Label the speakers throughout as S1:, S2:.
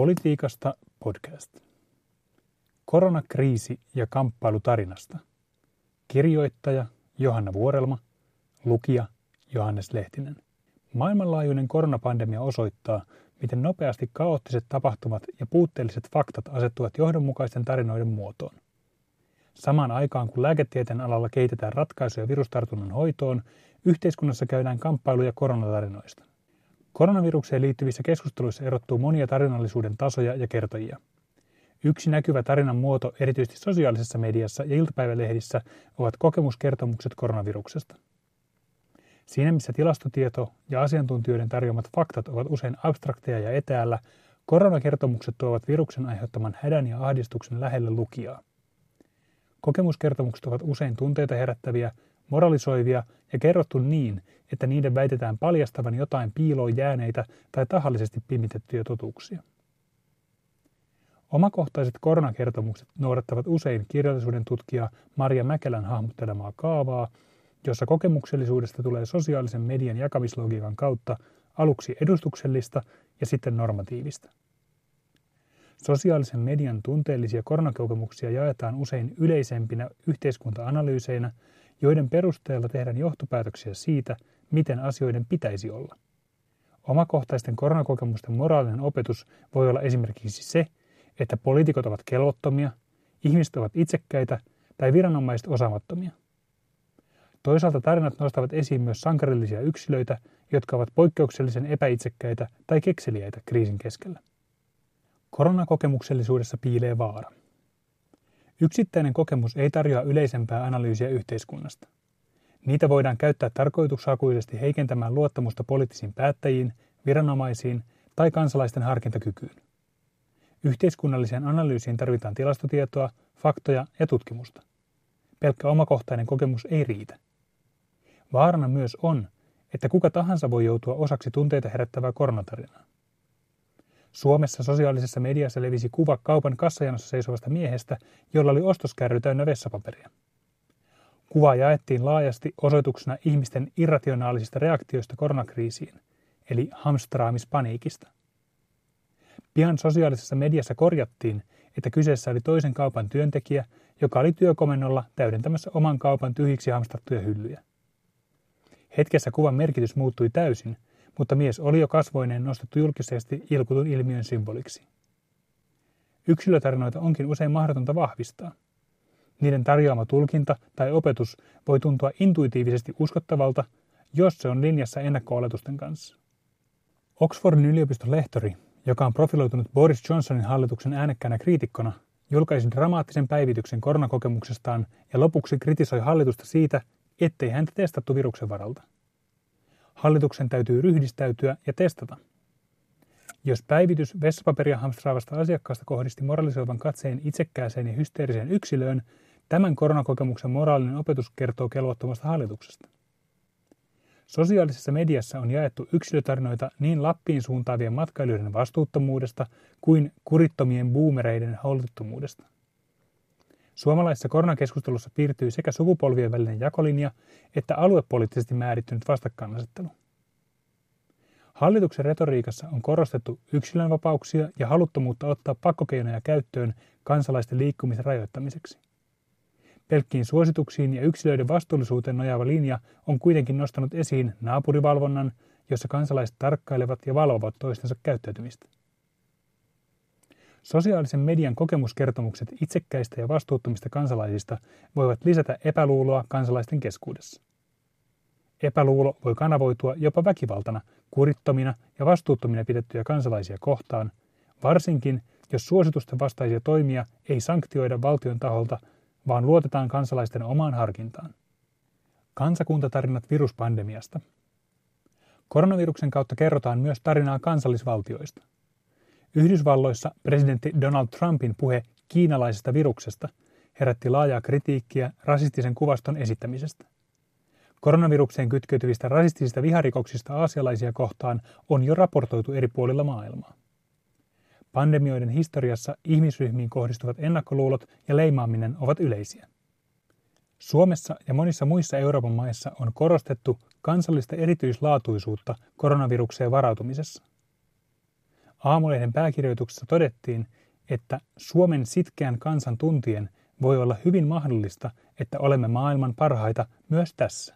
S1: Politiikasta podcast. Koronakriisi ja kamppailu tarinasta. Kirjoittaja Johanna Vuorelma, lukija Johannes Lehtinen. Maailmanlaajuinen koronapandemia osoittaa, miten nopeasti kaoottiset tapahtumat ja puutteelliset faktat asettuvat johdonmukaisten tarinoiden muotoon. Samaan aikaan kun lääketieteen alalla kehitetään ratkaisuja virustartunnan hoitoon, yhteiskunnassa käydään kamppailuja koronatarinoista. Koronavirukseen liittyvissä keskusteluissa erottuu monia tarinallisuuden tasoja ja kertojia. Yksi näkyvä tarinan muoto erityisesti sosiaalisessa mediassa ja iltapäivälehdissä ovat kokemuskertomukset koronaviruksesta. Siinä missä tilastotieto ja asiantuntijoiden tarjoamat faktat ovat usein abstrakteja ja etäällä, koronakertomukset tuovat viruksen aiheuttaman hädän ja ahdistuksen lähelle lukijaa. Kokemuskertomukset ovat usein tunteita herättäviä, moralisoivia ja kerrottu niin, että niiden väitetään paljastavan jotain piiloon jääneitä tai tahallisesti pimitettyjä totuuksia. Omakohtaiset koronakertomukset noudattavat usein kirjallisuuden tutkija Maria Mäkelän hahmottelemaa kaavaa, jossa kokemuksellisuudesta tulee sosiaalisen median jakamislogiikan kautta aluksi edustuksellista ja sitten normatiivista. Sosiaalisen median tunteellisia koronakokemuksia jaetaan usein yleisempinä yhteiskunta-analyyseinä, joiden perusteella tehdään johtopäätöksiä siitä, miten asioiden pitäisi olla. Omakohtaisten koronakokemusten moraalinen opetus voi olla esimerkiksi se, että poliitikot ovat kelvottomia, ihmiset ovat itsekkäitä tai viranomaiset osaamattomia. Toisaalta tarinat nostavat esiin myös sankarillisia yksilöitä, jotka ovat poikkeuksellisen epäitsekkäitä tai kekseliäitä kriisin keskellä. Koronakokemuksellisuudessa piilee vaara. Yksittäinen kokemus ei tarjoa yleisempää analyysiä yhteiskunnasta. Niitä voidaan käyttää tarkoitushakuisesti heikentämään luottamusta poliittisiin päättäjiin, viranomaisiin tai kansalaisten harkintakykyyn. Yhteiskunnalliseen analyysiin tarvitaan tilastotietoa, faktoja ja tutkimusta. Pelkkä omakohtainen kokemus ei riitä. Vaarana myös on, että kuka tahansa voi joutua osaksi tunteita herättävää koronatarinaa. Suomessa sosiaalisessa mediassa levisi kuva kaupan kassajanossa seisovasta miehestä, jolla oli ostoskärry täynnä vessapaperia. Kuva jaettiin laajasti osoituksena ihmisten irrationaalisista reaktioista koronakriisiin, eli hamstraamispaniikista. Pian sosiaalisessa mediassa korjattiin, että kyseessä oli toisen kaupan työntekijä, joka oli työkomennolla täydentämässä oman kaupan tyhjiksi hamstattuja hyllyjä. Hetkessä kuvan merkitys muuttui täysin, mutta mies oli jo kasvoineen nostettu julkisesti ilkutun ilmiön symboliksi. Yksilötarinoita onkin usein mahdotonta vahvistaa. Niiden tarjoama tulkinta tai opetus voi tuntua intuitiivisesti uskottavalta, jos se on linjassa ennakko-oletusten kanssa. Oxfordin yliopiston lehtori, joka on profiloitunut Boris Johnsonin hallituksen äänekkäänä kriitikkona, julkaisi dramaattisen päivityksen koronakokemuksestaan ja lopuksi kritisoi hallitusta siitä, ettei häntä testattu viruksen varalta. Hallituksen täytyy ryhdistäytyä ja testata. Jos päivitys vessapaperia hamstraavasta asiakkaasta kohdisti moralisoivan katseen itsekkääseen ja hysteeriseen yksilöön, tämän koronakokemuksen moraalinen opetus kertoo kelvottomasta hallituksesta. Sosiaalisessa mediassa on jaettu yksilötarinoita niin Lappiin suuntaavien matkailijoiden vastuuttomuudesta kuin kurittomien boomereiden holtittomuudesta. Suomalaisessa koronakeskustelussa piirtyy sekä sukupolvien välinen jakolinja että aluepoliittisesti määrittynyt vastakkainasettelu. Hallituksen retoriikassa on korostettu yksilönvapauksia ja haluttomuutta ottaa pakkokeinoja käyttöön kansalaisten liikkumisen rajoittamiseksi. Pelkkiin suosituksiin ja yksilöiden vastuullisuuteen nojaava linja on kuitenkin nostanut esiin naapurivalvonnan, jossa kansalaiset tarkkailevat ja valvovat toistensa käyttäytymistä. Sosiaalisen median kokemuskertomukset itsekkäistä ja vastuuttomista kansalaisista voivat lisätä epäluuloa kansalaisten keskuudessa. Epäluulo voi kanavoitua jopa väkivaltana, kurittomina ja vastuuttomina pidettyjä kansalaisia kohtaan, varsinkin jos suositusten vastaisia toimia ei sanktioida valtion taholta, vaan luotetaan kansalaisten omaan harkintaan. Kansakuntatarinat viruspandemiasta. Koronaviruksen kautta kerrotaan myös tarinaa kansallisvaltioista. Yhdysvalloissa presidentti Donald Trumpin puhe kiinalaisesta viruksesta herätti laajaa kritiikkiä rasistisen kuvaston esittämisestä. Koronavirukseen kytkeytyvistä rasistisista viharikoksista aasialaisia kohtaan on jo raportoitu eri puolilla maailmaa. Pandemioiden historiassa ihmisryhmiin kohdistuvat ennakkoluulot ja leimaaminen ovat yleisiä. Suomessa ja monissa muissa Euroopan maissa on korostettu kansallista erityislaatuisuutta koronavirukseen varautumisessa. Aamulehden pääkirjoituksessa todettiin, että Suomen sitkeän kansan tuntien voi olla hyvin mahdollista, että olemme maailman parhaita myös tässä.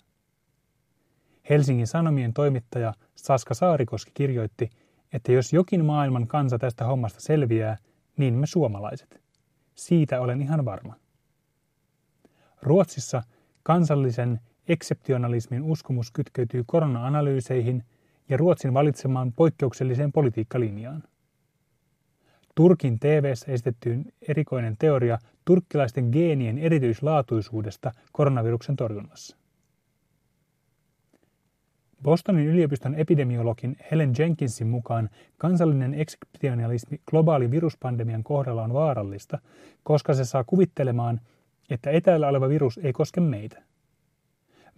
S1: Helsingin Sanomien toimittaja Saska Saarikoski kirjoitti, että jos jokin maailman kansa tästä hommasta selviää, niin me suomalaiset. Siitä olen ihan varma. Ruotsissa kansallisen ekseptionalismin uskomus kytkeytyy korona-analyyseihin ja Ruotsin valitsemaan poikkeukselliseen politiikkalinjaan. Turkin tv esitettyyn erikoinen teoria turkkilaisten geenien erityislaatuisuudesta koronaviruksen torjunnassa. Bostonin yliopiston epidemiologin Helen Jenkinsin mukaan kansallinen ekseptionalismi globaalin viruspandemian kohdalla on vaarallista, koska se saa kuvittelemaan, että etäällä oleva virus ei koske meitä.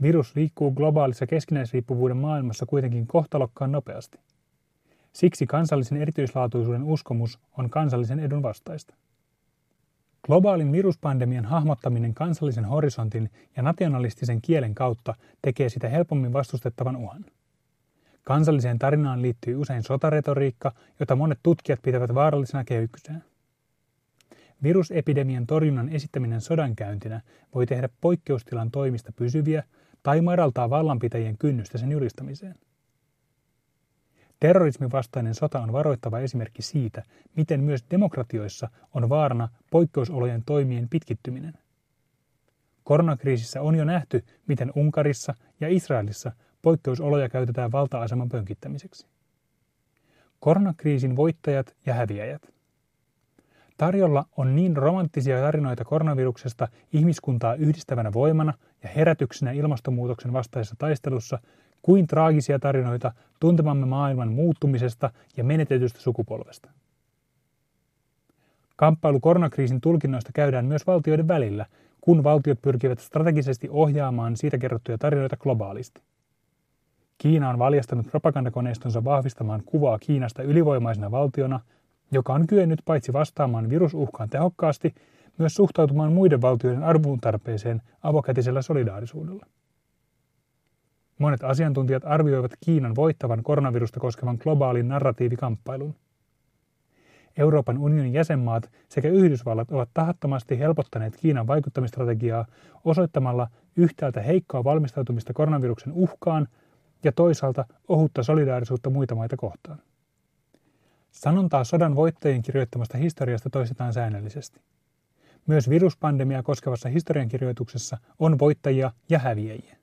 S1: Virus liikkuu globaalissa keskinäisriippuvuuden maailmassa kuitenkin kohtalokkaan nopeasti. Siksi kansallisen erityislaatuisuuden uskomus on kansallisen edun vastaista. Globaalin viruspandemian hahmottaminen kansallisen horisontin ja nationalistisen kielen kautta tekee sitä helpommin vastustettavan uhan. Kansalliseen tarinaan liittyy usein sotaretoriikka, jota monet tutkijat pitävät vaarallisena kehykseen. Virusepidemian torjunnan esittäminen sodankäyntinä voi tehdä poikkeustilan toimista pysyviä tai madaltaa vallanpitäjien kynnystä sen julistamiseen. Terrorismin vastainen sota on varoittava esimerkki siitä, miten myös demokratioissa on vaarana poikkeusolojen toimien pitkittyminen. Koronakriisissä on jo nähty, miten Unkarissa ja Israelissa poikkeusoloja käytetään valta-aseman pönkittämiseksi. Koronakriisin voittajat ja häviäjät. Tarjolla on niin romanttisia tarinoita koronaviruksesta ihmiskuntaa yhdistävänä voimana ja herätyksenä ilmastonmuutoksen vastaisessa taistelussa kuin traagisia tarinoita tuntemamme maailman muuttumisesta ja menetetystä sukupolvesta. Kamppailu koronakriisin tulkinnoista käydään myös valtioiden välillä, kun valtiot pyrkivät strategisesti ohjaamaan siitä kerrottuja tarinoita globaalisti. Kiina on valjastanut propagandakoneistonsa vahvistamaan kuvaa Kiinasta ylivoimaisena valtiona, joka on kyennyt paitsi vastaamaan virusuhkaan tehokkaasti, myös suhtautumaan muiden valtioiden arvun tarpeeseen avokätisellä solidaarisuudella. Monet asiantuntijat arvioivat Kiinan voittavan koronavirusta koskevan globaalin narratiivikamppailun. Euroopan unionin jäsenmaat sekä Yhdysvallat ovat tahattomasti helpottaneet Kiinan vaikuttamistrategiaa osoittamalla yhtäältä heikkoa valmistautumista koronaviruksen uhkaan ja toisaalta ohutta solidaarisuutta muita maita kohtaan. Sanontaa sodan voittajien kirjoittamasta historiasta toistetaan säännöllisesti. Myös viruspandemia koskevassa historiankirjoituksessa on voittajia ja häviäjiä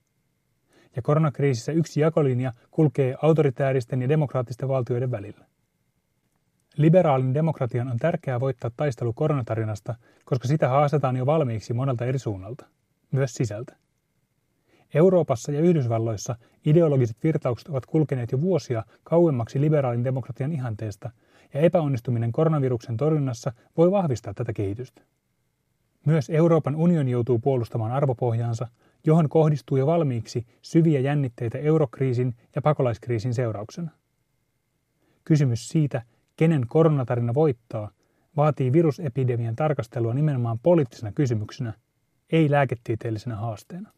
S1: ja koronakriisissä yksi jakolinja kulkee autoritääristen ja demokraattisten valtioiden välillä. Liberaalin demokratian on tärkeää voittaa taistelu koronatarinasta, koska sitä haastetaan jo valmiiksi monelta eri suunnalta, myös sisältä. Euroopassa ja Yhdysvalloissa ideologiset virtaukset ovat kulkeneet jo vuosia kauemmaksi liberaalin demokratian ihanteesta, ja epäonnistuminen koronaviruksen torjunnassa voi vahvistaa tätä kehitystä. Myös Euroopan unioni joutuu puolustamaan arvopohjaansa, johon kohdistuu jo valmiiksi syviä jännitteitä eurokriisin ja pakolaiskriisin seurauksena. Kysymys siitä, kenen koronatarina voittaa, vaatii virusepidemian tarkastelua nimenomaan poliittisena kysymyksenä, ei lääketieteellisenä haasteena.